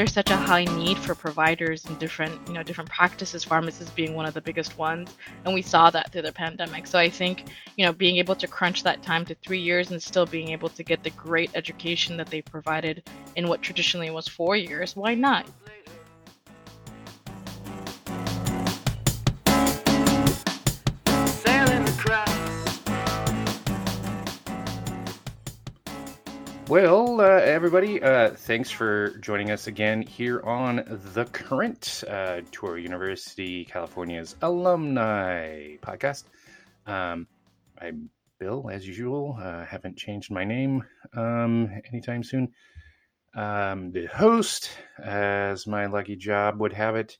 there's such a high need for providers and different, you know, different practices, pharmacists being one of the biggest ones. And we saw that through the pandemic. So I think, you know, being able to crunch that time to three years and still being able to get the great education that they provided in what traditionally was four years, why not? Well, uh, everybody, uh, thanks for joining us again here on The Current, uh, Touro University, California's alumni podcast. Um, I'm Bill, as usual. Uh, haven't changed my name um, anytime soon. Um, the host, as my lucky job would have it.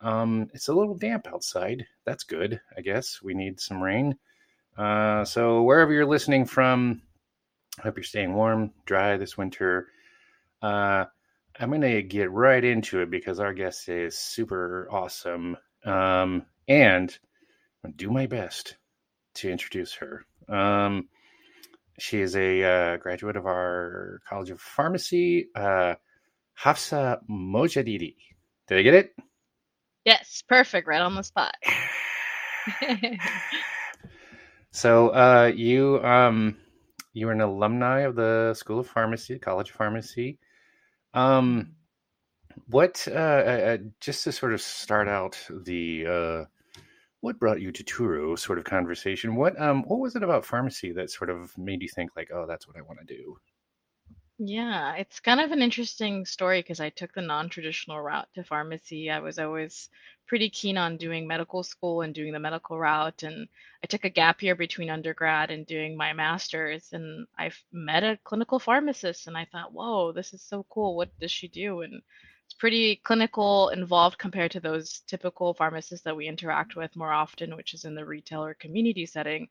Um, it's a little damp outside. That's good, I guess. We need some rain. Uh, so, wherever you're listening from, Hope you're staying warm, dry this winter. Uh, I'm going to get right into it because our guest is super awesome. Um, and I'm going to do my best to introduce her. Um, she is a uh, graduate of our College of Pharmacy, uh, Hafsa Mojaddidi. Did I get it? Yes, perfect, right on the spot. so uh, you um, you are an alumni of the School of Pharmacy, College of Pharmacy. Um, what uh, uh, just to sort of start out the uh, what brought you to Touro sort of conversation? What um what was it about pharmacy that sort of made you think like, oh, that's what I want to do? Yeah, it's kind of an interesting story because I took the non-traditional route to pharmacy. I was always pretty keen on doing medical school and doing the medical route, and I took a gap year between undergrad and doing my master's, and I met a clinical pharmacist, and I thought, whoa, this is so cool. What does she do? And it's pretty clinical involved compared to those typical pharmacists that we interact with more often, which is in the retail or community setting.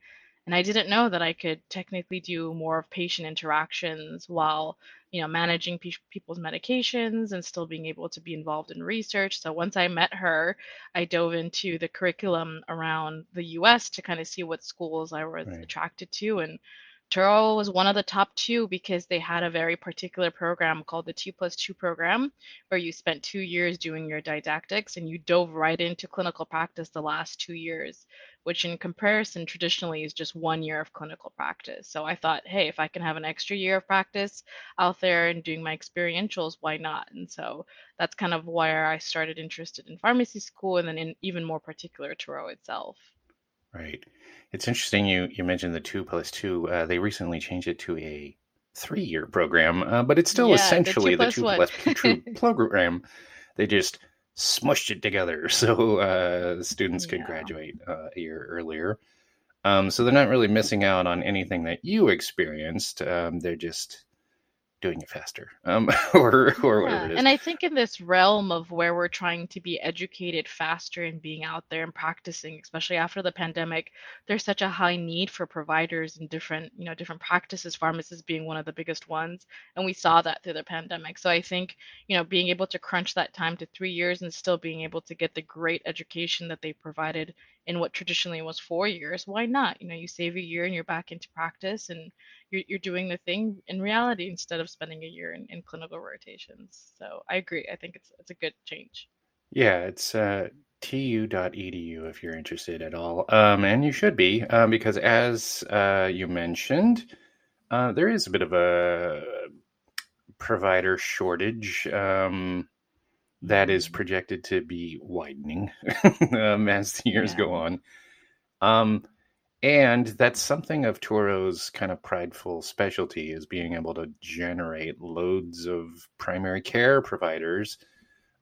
And I didn't know that I could technically do more of patient interactions while, you know, managing pe- people's medications and still being able to be involved in research. So once I met her, I dove into the curriculum around the US to kind of see what schools I was Right. attracted to. And Touro was one of the top two because they had a very particular program called the Two Plus Two program, where you spent two years doing your didactics and you dove right into clinical practice the last two years, which in comparison traditionally is just one year of clinical practice. So I thought, hey, if I can have an extra year of practice out there and doing my experientials, why not? And so that's kind of where I started interested in pharmacy school and then in even more particular Touro itself. Right. It's interesting you you mentioned the two plus two. Uh, they recently changed it to a three year program, uh, but it's still Yeah, the essentially two the plus two plus two program. They just smushed it together so uh, students could Yeah. graduate uh, a year earlier. Um, so they're not really missing out on anything that you experienced. Um, they're just doing it faster, um, or or whatever it is. and I think in this realm of where we're trying to be educated faster and being out there and practicing, especially after the pandemic, there's such a high need for providers and different, you know, different practices, pharmacists being one of the biggest ones. And we saw that through the pandemic. So I think, you know, being able to crunch that time to three years and still being able to get the great education that they provided in what traditionally was four years, why not? You know, you save a year and you're back into practice and you're, you're doing the thing in reality instead of spending a year in, in clinical rotations. So I agree. I think it's it's a good change. Yeah, it's uh, tu.edu if you're interested at all. Um, and you should be, um, because as uh, you mentioned, uh, there is a bit of a provider shortage um, that is projected to be widening um, as the years Yeah. go on. Um, and that's something of Touro's kind of prideful specialty is being able to generate loads of primary care providers.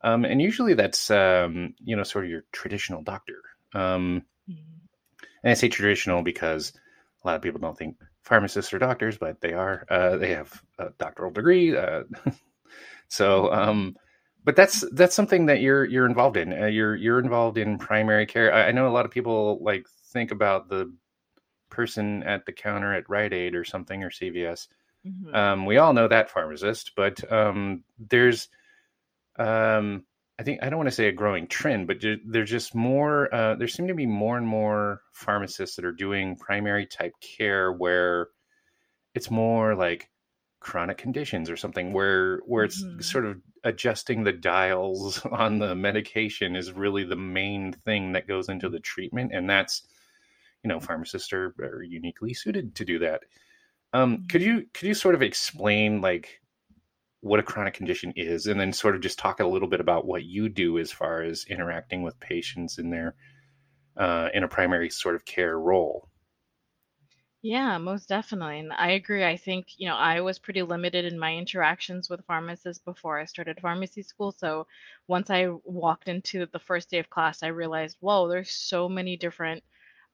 Um, and usually that's, um, you know, sort of your traditional doctor. Um, Mhm. and I say traditional because a lot of people don't think pharmacists are doctors, but they are. Uh, they have a doctoral degree. Uh, so, um, but that's that's something that you're you're involved in. Uh, you're you're involved in primary care. I, I know a lot of people like think about the person at the counter at Rite Aid or something or CVS. Mhm. Um, we all know that pharmacist, but um, there's, um, I think I don't want to say a growing trend, but ju- there's just more. Uh, there seem to be more and more pharmacists that are doing primary type care where it's more like chronic conditions or something where where it's Mhm. sort of adjusting the dials on the medication is really the main thing that goes into the treatment and that's you know pharmacists are, are uniquely suited to do that um, could you could you sort of explain like what a chronic condition is and then sort of just talk a little bit about what you do as far as interacting with patients in their uh, in a primary sort of care role Yeah, most definitely. And I agree. I think, you know, I was pretty limited in my interactions with pharmacists before I started pharmacy school. So once I walked into the first day of class, I realized, whoa, there's so many different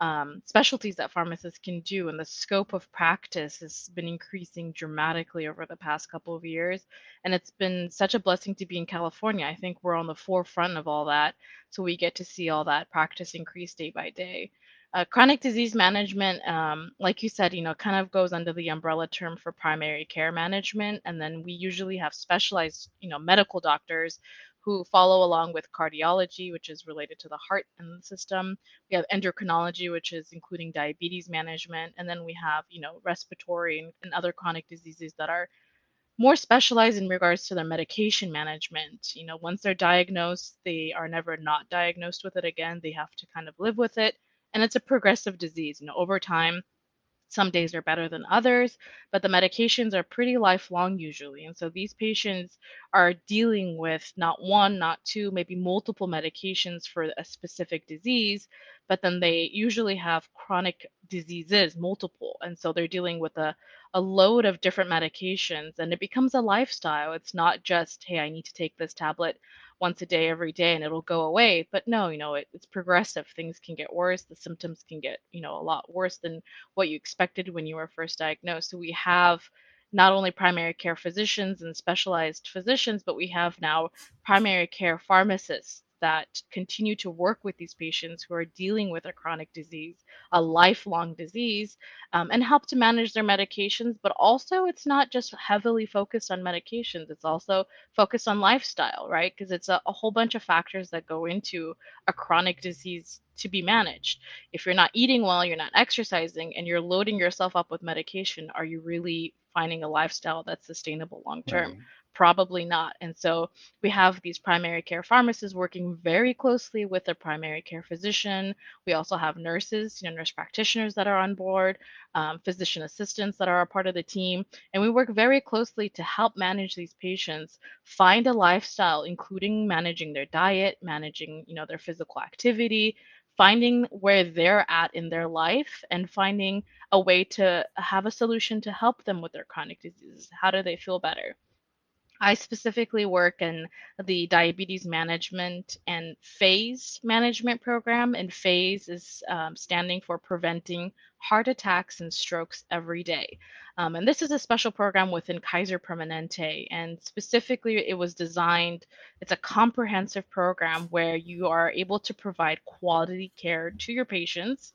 um, specialties that pharmacists can do. And the scope of practice has been increasing dramatically over the past couple of years. And it's been such a blessing to be in California. I think we're on the forefront of all that. So we get to see all that practice increase day by day. Uh, chronic disease management, um, like you said, you know, kind of goes under the umbrella term for primary care management. And then we usually have specialized, you know, medical doctors who follow along with cardiology, which is related to the heart and the system. We have endocrinology, which is including diabetes management. And then we have, you know, respiratory and, and other chronic diseases that are more specialized in regards to their medication management. You know, once they're diagnosed, they are never not diagnosed with it again. They have to kind of live with it. And it's a progressive disease. You know, over time, some days are better than others, but the medications are pretty lifelong usually. And so these patients are dealing with not one, not two, maybe multiple medications for a specific disease, but then they usually have chronic diseases, multiple. And so they're dealing with a, a load of different medications and it becomes a lifestyle. It's not just, hey, I need to take this tablet once a day every day and it'll go away. But no, you know, it, it's progressive. Things can get worse. The symptoms can get, you know, a lot worse than what you expected when you were first diagnosed. So we have not only primary care physicians and specialized physicians, but we have now primary care pharmacists that continue to work with these patients who are dealing with a chronic disease, a lifelong disease, um, and help to manage their medications. But also, it's not just heavily focused on medications, it's also focused on lifestyle, right? Because it's a, a whole bunch of factors that go into a chronic disease to be managed. If you're not eating well, you're not exercising, and you're loading yourself up with medication, are you really finding a lifestyle that's sustainable long term? right Probably not. And so we have these primary care pharmacists working very closely with their primary care physician. We also have nurses, you know, nurse practitioners that are on board, um, physician assistants that are a part of the team. And we work very closely to help manage these patients find a lifestyle, including managing their diet, managing, you know, their physical activity, finding where they're at in their life and finding a way to have a solution to help them with their chronic diseases. How do they feel better? I specifically work in the diabetes management and PHASE management program, and PHASE is um, standing for preventing heart attacks and strokes every day. Um, and this is a special program within Kaiser Permanente, and specifically, it was designed. It's a comprehensive program where you are able to provide quality care to your patients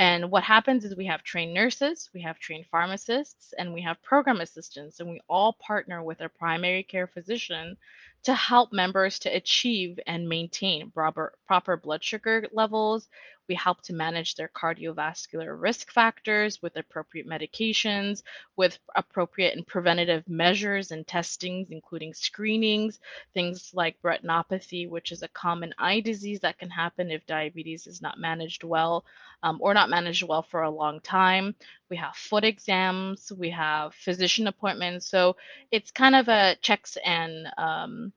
and what happens is we have trained nurses, we have trained pharmacists, and we have program assistants, and we all partner with a primary care physician to help members to achieve and maintain proper, proper blood sugar levels. We help to manage their cardiovascular risk factors with appropriate medications, with appropriate and preventative measures and testings, including screenings, things like retinopathy, which is a common eye disease that can happen if diabetes is not managed well um, or not managed well for a long time. We have foot exams, we have physician appointments. So it's kind of a checks and um,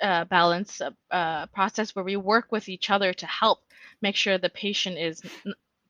a balance uh, process where we work with each other to help make sure the patient is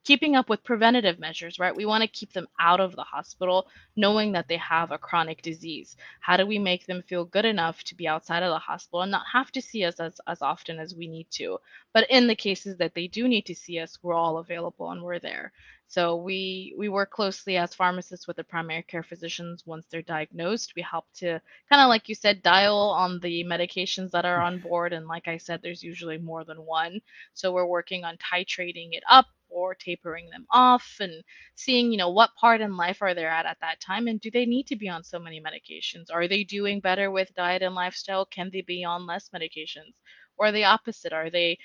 keeping up with preventative measures, right? We want to keep them out of the hospital knowing that they have a chronic disease. How do we make them feel good enough to be outside of the hospital and not have to see us as, as often as we need to? But in the cases that they do need to see us, we're all available and we're there. So we we work closely as pharmacists with the primary care physicians once they're diagnosed. We help to kind of like you said dial on the medications that are mm. on board and like I said there's usually more than one. So we're working on titrating it up or tapering them off and seeing you know what part in life are they at at that time and do they need to be on so many medications are they doing better with diet and lifestyle can they be on less medications or the opposite are they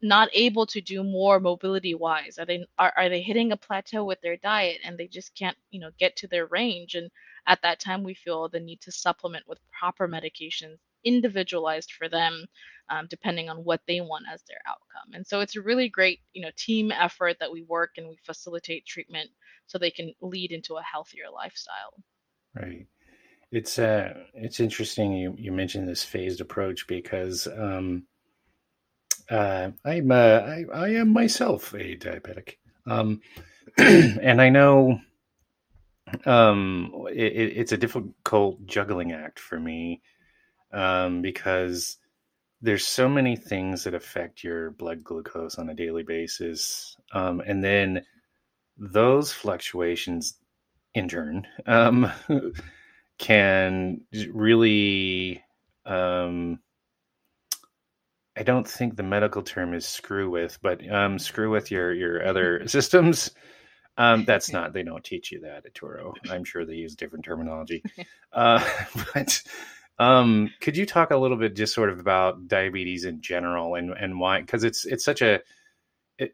not able to do more mobility wise? Are they are, are they hitting a plateau with their diet and they just can't, you know, get to their range? And at that time, we feel the need to supplement with proper medications individualized for them, um, depending on what they want as their outcome. And so it's a really great, you know, team effort that we work and we facilitate treatment so they can lead into a healthier lifestyle. Right. It's uh, it's interesting you you mentioned this phased approach because um, uh, I'm uh, I, I am myself a diabetic, um, and I know um, it, it's a difficult juggling act for me um, because there's so many things that affect your blood glucose on a daily basis, um, and then those fluctuations in turn um, can really um, I don't think the medical term is screw with, but um, screw with your your other systems. Um, that's not they don't teach you that at Touro. I'm sure they use different terminology. Uh, but um, could you talk a little bit just sort of about diabetes in general and and why? Because it's it's such a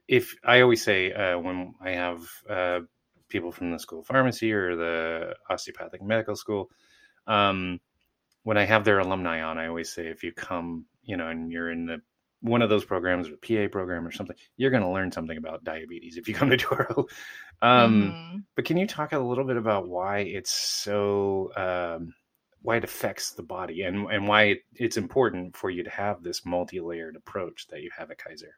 if I always say uh, when I have uh, people from the school of pharmacy or the osteopathic medical school, um, when I have their alumni on, I always say if you come you know, and you're in the one of those programs or PA program or something, you're going to learn something about diabetes if you come to Touro. Um, mm-hmm. But can you talk a little bit about why it's so, um, why it affects the body and, and why it, it's important for you to have this multi layered approach that you have at Kaiser?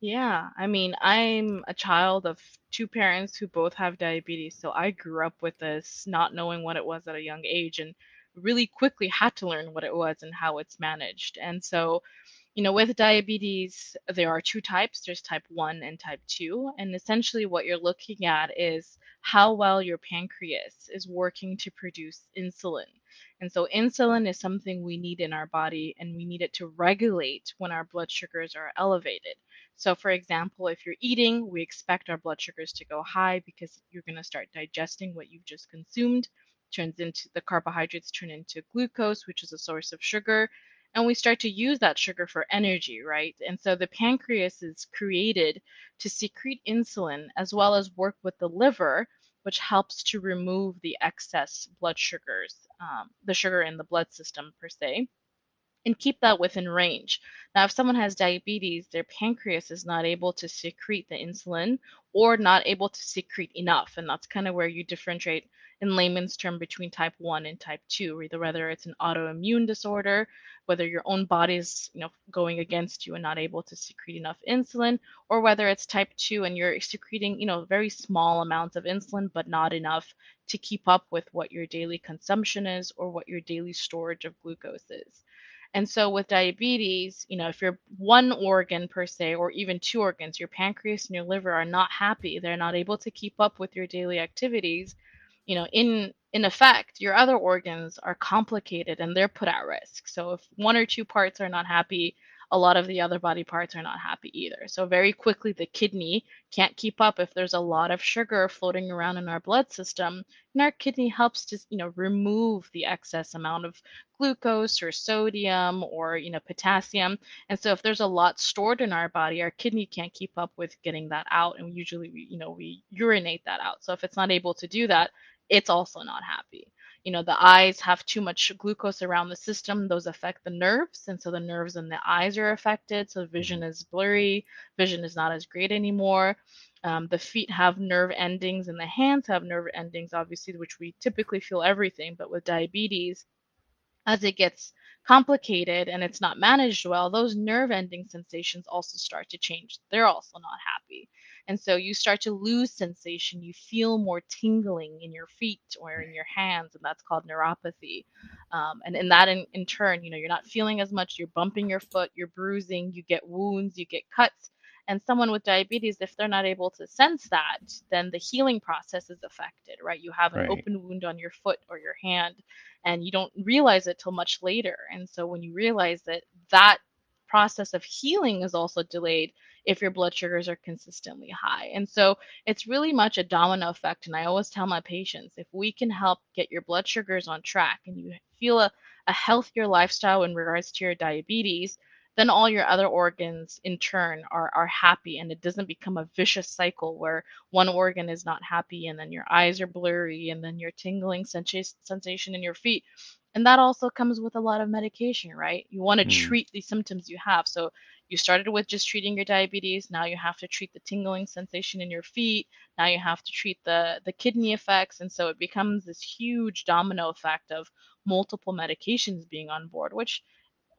Yeah, I mean, I'm a child of two parents who both have diabetes. So I grew up with this, not knowing what it was at a young age. And really quickly had to learn what it was and how it's managed. And so, you know, with diabetes, there are two types there's type 1 and type 2. And essentially, what you're looking at is how well your pancreas is working to produce insulin. And so, insulin is something we need in our body, and we need it to regulate when our blood sugars are elevated. So, for example, if you're eating, we expect our blood sugars to go high because you're going to start digesting what you've just consumed turns into the carbohydrates turn into glucose, which is a source of sugar, and we start to use that sugar for energy, right? And so the pancreas is created to secrete insulin as well as work with the liver, which helps to remove the excess blood sugars, um, the sugar in the blood system per se and keep that within range. Now, if someone has diabetes, their pancreas is not able to secrete the insulin or not able to secrete enough. And that's kind of where you differentiate in layman's term between type 1 and type 2 either whether it's an autoimmune disorder whether your own body's you know going against you and not able to secrete enough insulin or whether it's type 2 and you're secreting you know very small amounts of insulin but not enough to keep up with what your daily consumption is or what your daily storage of glucose is. And so with diabetes, you know, if you're one organ per se, or even two organs, your pancreas and your liver are not happy, they're not able to keep up with your daily activities, you know, in in effect, your other organs are complicated and they're put at risk. So if one or two parts are not happy, a lot of the other body parts are not happy either. So very quickly the kidney can't keep up if there's a lot of sugar floating around in our blood system. And our kidney helps to, you know, remove the excess amount of glucose or sodium or, you know, potassium. And so if there's a lot stored in our body, our kidney can't keep up with getting that out and usually we, you know, we urinate that out. So if it's not able to do that, it's also not happy. You know, the eyes have too much glucose around the system, those affect the nerves, and so the nerves in the eyes are affected. So vision mm-hmm. is blurry, vision is not as great anymore. Um, the feet have nerve endings, and the hands have nerve endings, obviously, which we typically feel everything. But with diabetes, as it gets complicated and it's not managed well, those nerve ending sensations also start to change. They're also not happy. And so you start to lose sensation. You feel more tingling in your feet or in your hands, and that's called neuropathy. Um, and in that, in, in turn, you know, you're not feeling as much. You're bumping your foot, you're bruising, you get wounds, you get cuts. And someone with diabetes, if they're not able to sense that, then the healing process is affected, right? You have an right. open wound on your foot or your hand, and you don't realize it till much later. And so when you realize that that process of healing is also delayed, if your blood sugars are consistently high. And so it's really much a domino effect. And I always tell my patients if we can help get your blood sugars on track and you feel a, a healthier lifestyle in regards to your diabetes, then all your other organs in turn are are happy and it doesn't become a vicious cycle where one organ is not happy and then your eyes are blurry and then you're tingling sensation in your feet and that also comes with a lot of medication right you want to mm. treat the symptoms you have so you started with just treating your diabetes now you have to treat the tingling sensation in your feet now you have to treat the the kidney effects and so it becomes this huge domino effect of multiple medications being on board which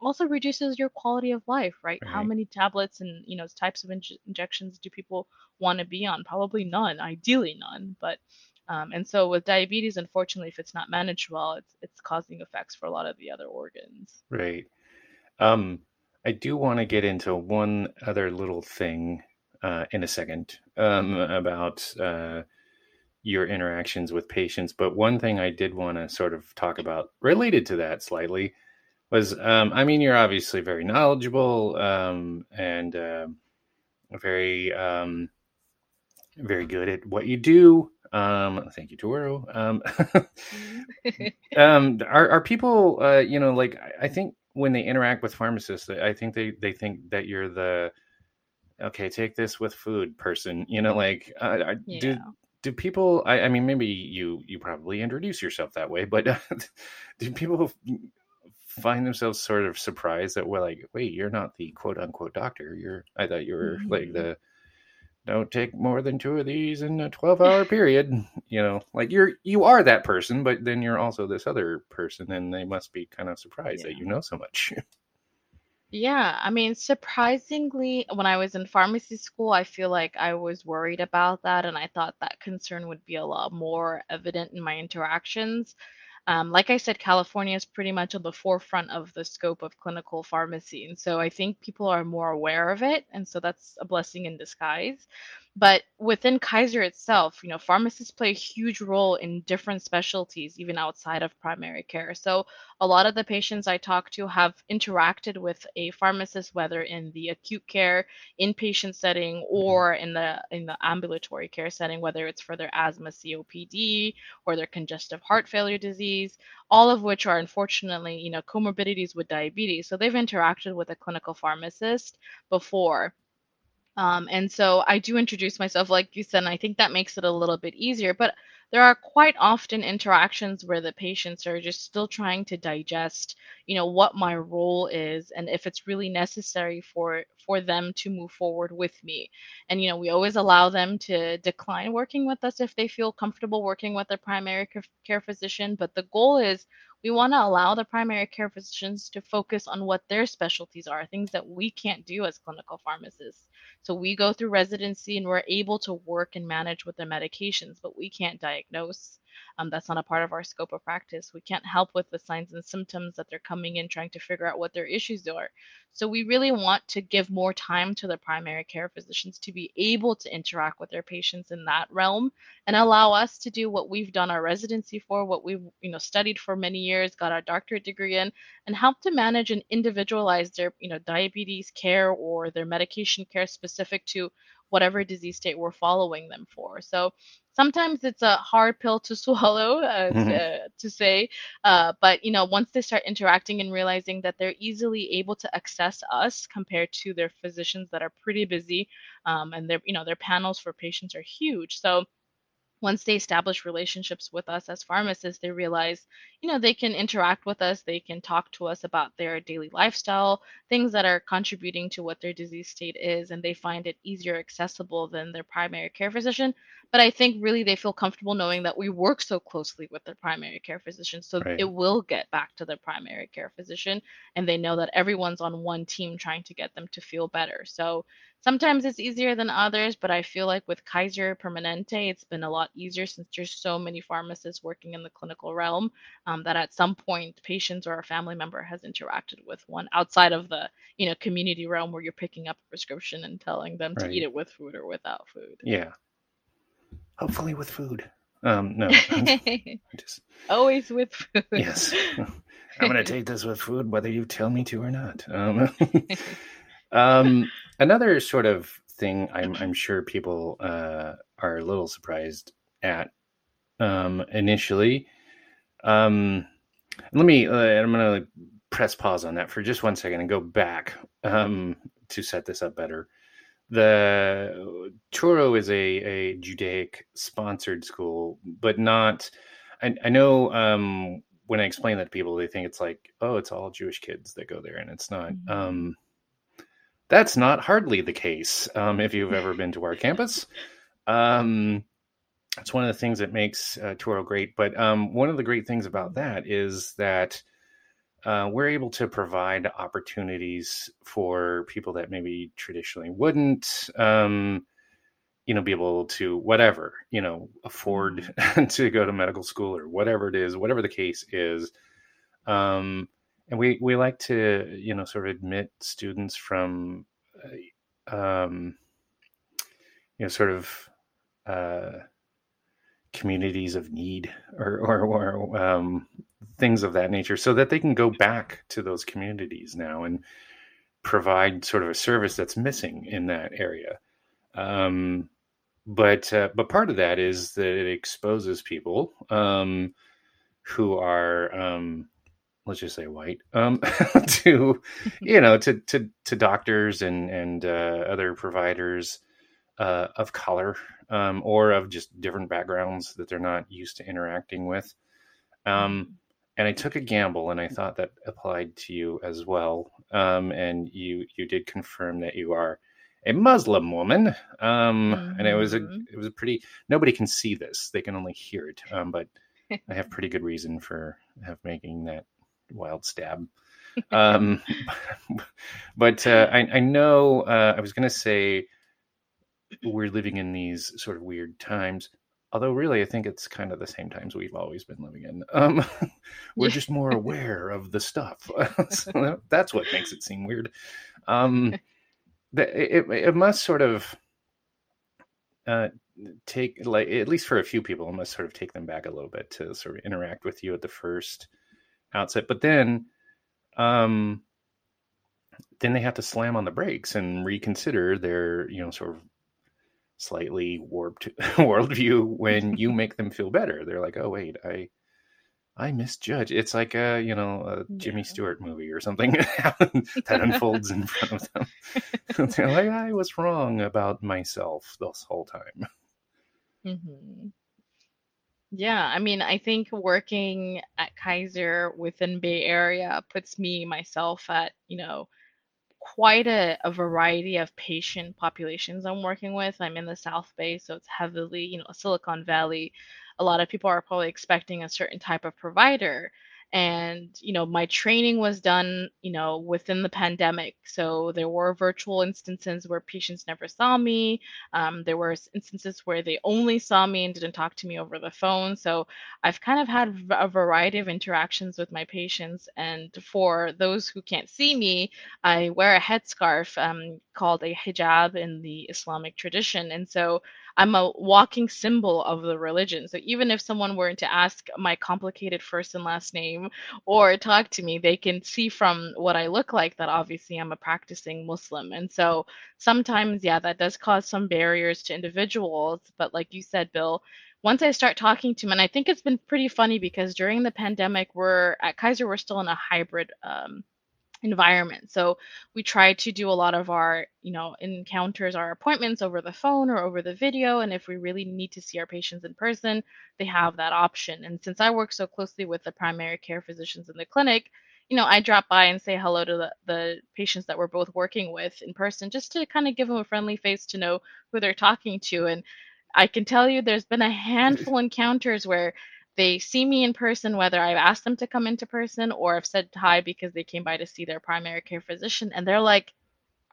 also reduces your quality of life, right? How many tablets and you know types of injections do people want to be on? Probably none, ideally none. But um, and so with diabetes, unfortunately, if it's not managed well, it's it's causing effects for a lot of the other organs. Right. Um, I do want to get into one other little thing uh, in a second um, about uh, your interactions with patients, but one thing I did want to sort of talk about related to that slightly was um, I mean, you're obviously very knowledgeable um, and uh, very um, very good at what you do. Um, thank you, Touro. Um, um, are are people uh, you know like I think when they interact with pharmacists, I think they they think that you're the okay, take this with food person. You know, like uh, yeah. do do people I, I, mean maybe you you probably introduce yourself that way but uh, do people find themselves sort of surprised that we're like, wait, you're not the quote unquote doctor. You're I thought you were mm-hmm. like the don't take more than two of these in a 12 hour period you know like you're you are that person but then you're also this other person and they must be kind of surprised yeah. that you know so much yeah i mean surprisingly when i was in pharmacy school i feel like i was worried about that and i thought that concern would be a lot more evident in my interactions um, like I said, California is pretty much on the forefront of the scope of clinical pharmacy. And so I think people are more aware of it. And so that's a blessing in disguise. But within Kaiser itself, you know, pharmacists play a huge role in different specialties, even outside of primary care. So a lot of the patients I talk to have interacted with a pharmacist, whether in the acute care, inpatient setting, mm-hmm. or in the in the ambulatory care setting, whether it's for their asthma, COPD, or their congestive heart failure disease, all of which are unfortunately, you know, comorbidities with diabetes. So they've interacted with a clinical pharmacist before um, and so I do introduce myself, like you said, and I think that makes it a little bit easier. But there are quite often interactions where the patients are just still trying to digest, you know, what my role is and if it's really necessary for for them to move forward with me. And you know, we always allow them to decline working with us if they feel comfortable working with their primary care physician. But the goal is we want to allow the primary care physicians to focus on what their specialties are, things that we can't do as clinical pharmacists. So we go through residency and we're able to work and manage with the medications, but we can't diagnose. Um, that's not a part of our scope of practice. We can't help with the signs and symptoms that they're coming in trying to figure out what their issues are. So we really want to give more time to the primary care physicians to be able to interact with their patients in that realm and allow us to do what we've done our residency for, what we've you know studied for many years, got our doctorate degree in, and help to manage and individualize their you know diabetes care or their medication care specific to whatever disease state we're following them for. So sometimes it's a hard pill to swallow uh, mm-hmm. to, to, say uh, but you know once they start interacting and realizing that they're easily able to access us compared to their physicians that are pretty busy um, and their you know their panels for patients are huge so once they establish relationships with us as pharmacists, they realize, you know, they can interact with us, they can talk to us about their daily lifestyle, things that are contributing to what their disease state is, and they find it easier accessible than their primary care physician. But I think really they feel comfortable knowing that we work so closely with their primary care physician, so right. it will get back to their primary care physician, and they know that everyone's on one team trying to get them to feel better. So Sometimes it's easier than others, but I feel like with Kaiser Permanente, it's been a lot easier since there's so many pharmacists working in the clinical realm um, that at some point patients or a family member has interacted with one outside of the you know community realm where you're picking up a prescription and telling them right. to eat it with food or without food. Yeah. Hopefully with food. Um, no, just always with food. Yes, I'm going to take this with food, whether you tell me to or not. Um, um, another sort of thing I'm, I'm sure people uh, are a little surprised at um, initially. Um, let me, uh, I'm going to press pause on that for just one second and go back um, to set this up better. The Touro is a, a Judaic sponsored school, but not. I, I know um, when I explain that to people, they think it's like, oh, it's all Jewish kids that go there, and it's not. Mm-hmm. Um, that's not hardly the case. Um, if you've ever been to our campus, um, it's one of the things that makes uh, Touro great. But um, one of the great things about that is that uh, we're able to provide opportunities for people that maybe traditionally wouldn't. Um, you know, be able to whatever, you know, afford mm-hmm. to go to medical school or whatever it is, whatever the case is. Um, and we, we like to, you know, sort of admit students from, uh, um, you know, sort of, uh, communities of need or, or, or um, things of that nature so that they can go back to those communities now and provide sort of a service that's missing in that area. Um, but uh, but part of that is that it exposes people um, who are um, let's just say white um, to you know to to to doctors and and uh, other providers uh, of color um, or of just different backgrounds that they're not used to interacting with. Um, mm-hmm. and I took a gamble, and I thought that applied to you as well. Um, and you you did confirm that you are a Muslim woman, um, mm-hmm. and it was a mm-hmm. it was a pretty. Nobody can see this; they can only hear it. Um, but I have pretty good reason for have making that wild stab. Um, but uh, I, I know uh, I was going to say we're living in these sort of weird times. Although, really, I think it's kind of the same times we've always been living in. Um, we're yeah. just more aware of the stuff. so that's what makes it seem weird. Um, it, it must sort of uh, take like at least for a few people, it must sort of take them back a little bit to sort of interact with you at the first outset, but then, um, then they have to slam on the brakes and reconsider their you know sort of slightly warped worldview when you make them feel better. They're like, oh wait, I I misjudge. It's like a you know a Jimmy yeah. Stewart movie or something that unfolds in front of them. They're like, I was wrong about myself this whole time. Mm-hmm. Yeah, I mean, I think working at Kaiser within Bay Area puts me myself at you know quite a, a variety of patient populations I'm working with. I'm in the South Bay, so it's heavily you know Silicon Valley a lot of people are probably expecting a certain type of provider and you know my training was done you know within the pandemic. So there were virtual instances where patients never saw me. Um, there were instances where they only saw me and didn't talk to me over the phone. So i've kind of had a variety of interactions with my patients. And for those who can't see me i wear a headscarf um, called a hijab in the islamic tradition. And so I'm a walking symbol of the religion. So even if someone were to ask my complicated first and last name or talk to me, they can see from what I look like that obviously I'm a practicing Muslim. And so sometimes, yeah, that does cause some barriers to individuals. But like you said, Bill, once I start talking to them, and I think it's been pretty funny because during the pandemic, we're at Kaiser, we're still in a hybrid um, environment. So we try to do a lot of our, you know, encounters, our appointments over the phone or over the video. And if we really need to see our patients in person, they have that option. And since I work so closely with the primary care physicians in the clinic, you know, I drop by and say hello to the, the patients that we're both working with in person just to kind of give them a friendly face to know who they're talking to. And I can tell you there's been a handful encounters where they see me in person, whether I've asked them to come into person or I've said hi because they came by to see their primary care physician, and they're like,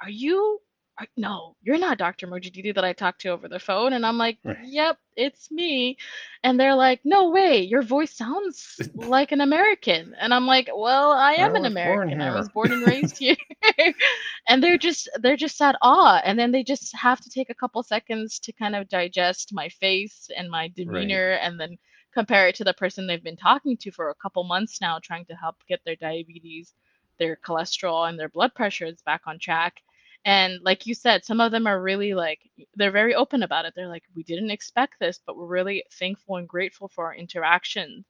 "Are you? Are, no, you're not Dr. Mojaddidi that I talked to over the phone." And I'm like, right. "Yep, it's me." And they're like, "No way, your voice sounds like an American." And I'm like, "Well, I am I an American. I was born and raised here." and they're just they're just at awe, and then they just have to take a couple seconds to kind of digest my face and my demeanor, right. and then compare it to the person they've been talking to for a couple months now, trying to help get their diabetes, their cholesterol, and their blood pressures back on track. And like you said, some of them are really like, they're very open about it. They're like, we didn't expect this, but we're really thankful and grateful for our interaction.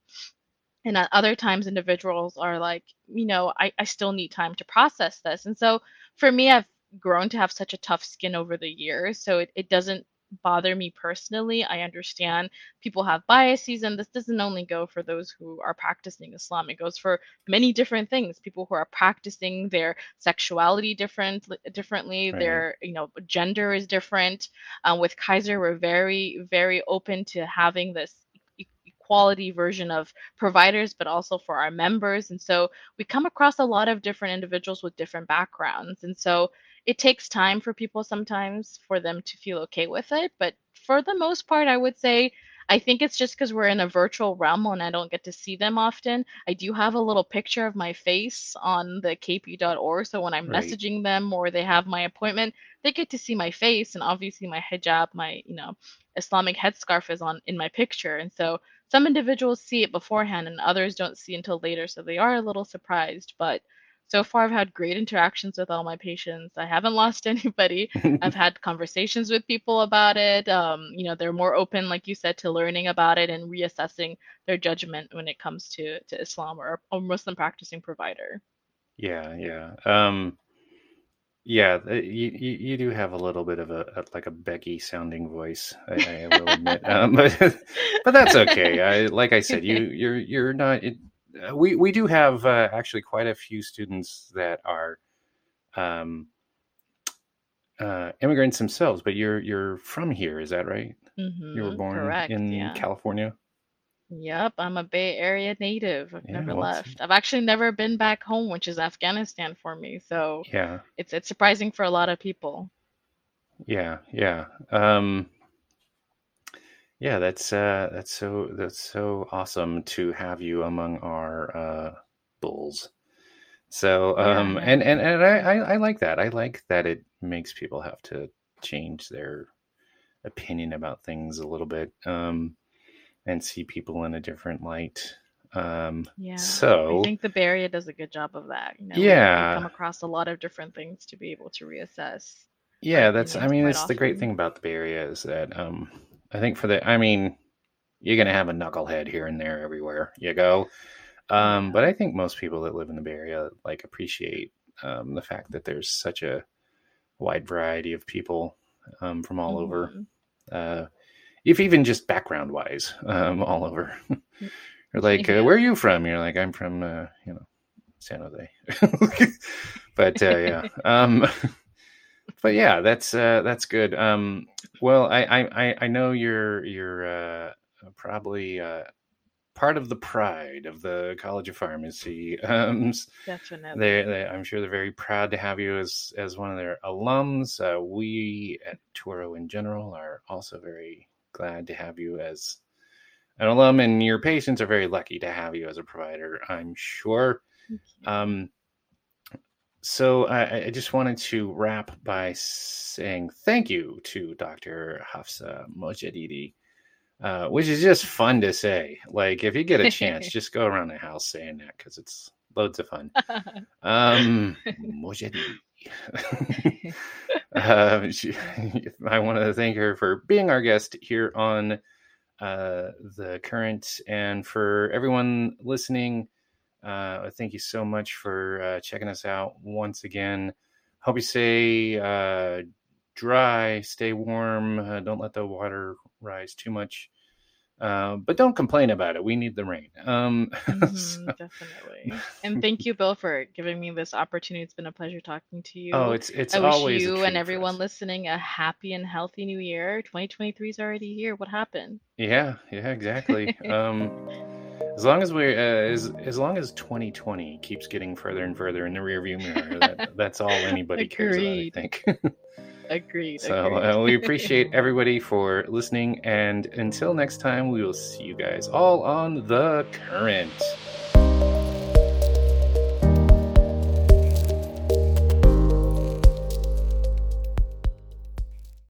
and at other times individuals are like you know I, I still need time to process this and so for me i've grown to have such a tough skin over the years so it, it doesn't bother me personally i understand people have biases and this doesn't only go for those who are practicing islam it goes for many different things people who are practicing their sexuality different differently Right. their you know gender is different um, with kaiser we're very very open to having this equality version of providers but also for our members and so we come across a lot of different individuals with different backgrounds and so it takes time for people sometimes for them to feel okay with it but for the most part i would say i think it's just because we're in a virtual realm and i don't get to see them often i do have a little picture of my face on the kp.org so when i'm Right. messaging them or they have my appointment they get to see my face and obviously my hijab my you know islamic headscarf is on in my picture and so some individuals see it beforehand and others don't see until later so they are a little surprised but so far i've had great interactions with all my patients i haven't lost anybody i've had conversations with people about it um, you know they're more open like you said to learning about it and reassessing their judgment when it comes to to islam or a muslim practicing provider Yeah, yeah. Um, yeah, you, you you do have a little bit of a, a like a Becky sounding voice, I, I will admit. Um, but but that's okay. I like I said, you you're you're not. It, uh, we we do have uh, actually quite a few students that are um, uh, immigrants themselves, but you're you're from here, is that right? You were hmm born correct in yeah California. Yep, I'm a Bay Area native. I've Yeah, never well, left. I've actually never been back home, which is Afghanistan for me. So yeah, it's it's surprising for a lot of people. yeah, yeah. Um, Yeah, that's uh that's so that's so awesome to have you among our uh bulls. So um yeah. and and and I I, I like that. I like that it makes people have to change their opinion about things a little bit um and see people in a different light. Um Yeah. So I think the Bay Area does a good job of that. You know, yeah, come across a lot of different things to be able to reassess yeah, that's I mean it's the great thing about the Bay Area is that um I think for the I mean you're gonna have a knucklehead here and there everywhere you go. Um, but I think most people that live in the Bay Area like appreciate um, the fact that there's such a wide variety of people um, from all over. hmm Uh, if even just background wise, um, all over. You're like, uh, where are you from? You're like, I'm from, uh, you know, San Jose. but uh, yeah, um, but yeah, that's uh, that's good. Um, well, I, I I know you're you're uh, probably uh, part of the pride of the College of Pharmacy. Um, s- they, Definitely. they, I'm sure they're very proud to have you as as one of their alums. Uh, we at Touro in general are also very glad to have you as an alum, and your patients are very lucky to have you as a provider. I'm sure. Um, so I, I just wanted to wrap by saying thank you to Dr. Hafsa Mojaddidi, uh, which is just fun to say. Like if you get a chance, just go around the house saying that because it's loads of fun. Um, Mojaddidi. uh, she, I want to thank her for being our guest here on uh, the current and for everyone listening. Uh, thank you so much for uh, checking us out once again. Hope you stay uh, dry, stay warm, uh, don't let the water rise too much. Uh, but don't complain about it. We need the rain. Um, hmm so- definitely. And thank you, Bill, for giving me this opportunity. It's been a pleasure talking to you. oh, it's it's I wish you and everyone listening a happy and healthy new year. 2023 is already here. What happened? Yeah, yeah, exactly. Um, as long as we, uh, as as long as 2020 keeps getting further and further in the rearview mirror, that, that's all anybody cares about. I think. Agreed. so Agreed. uh, we appreciate everybody for listening, and until next time, we will see you guys all on the current.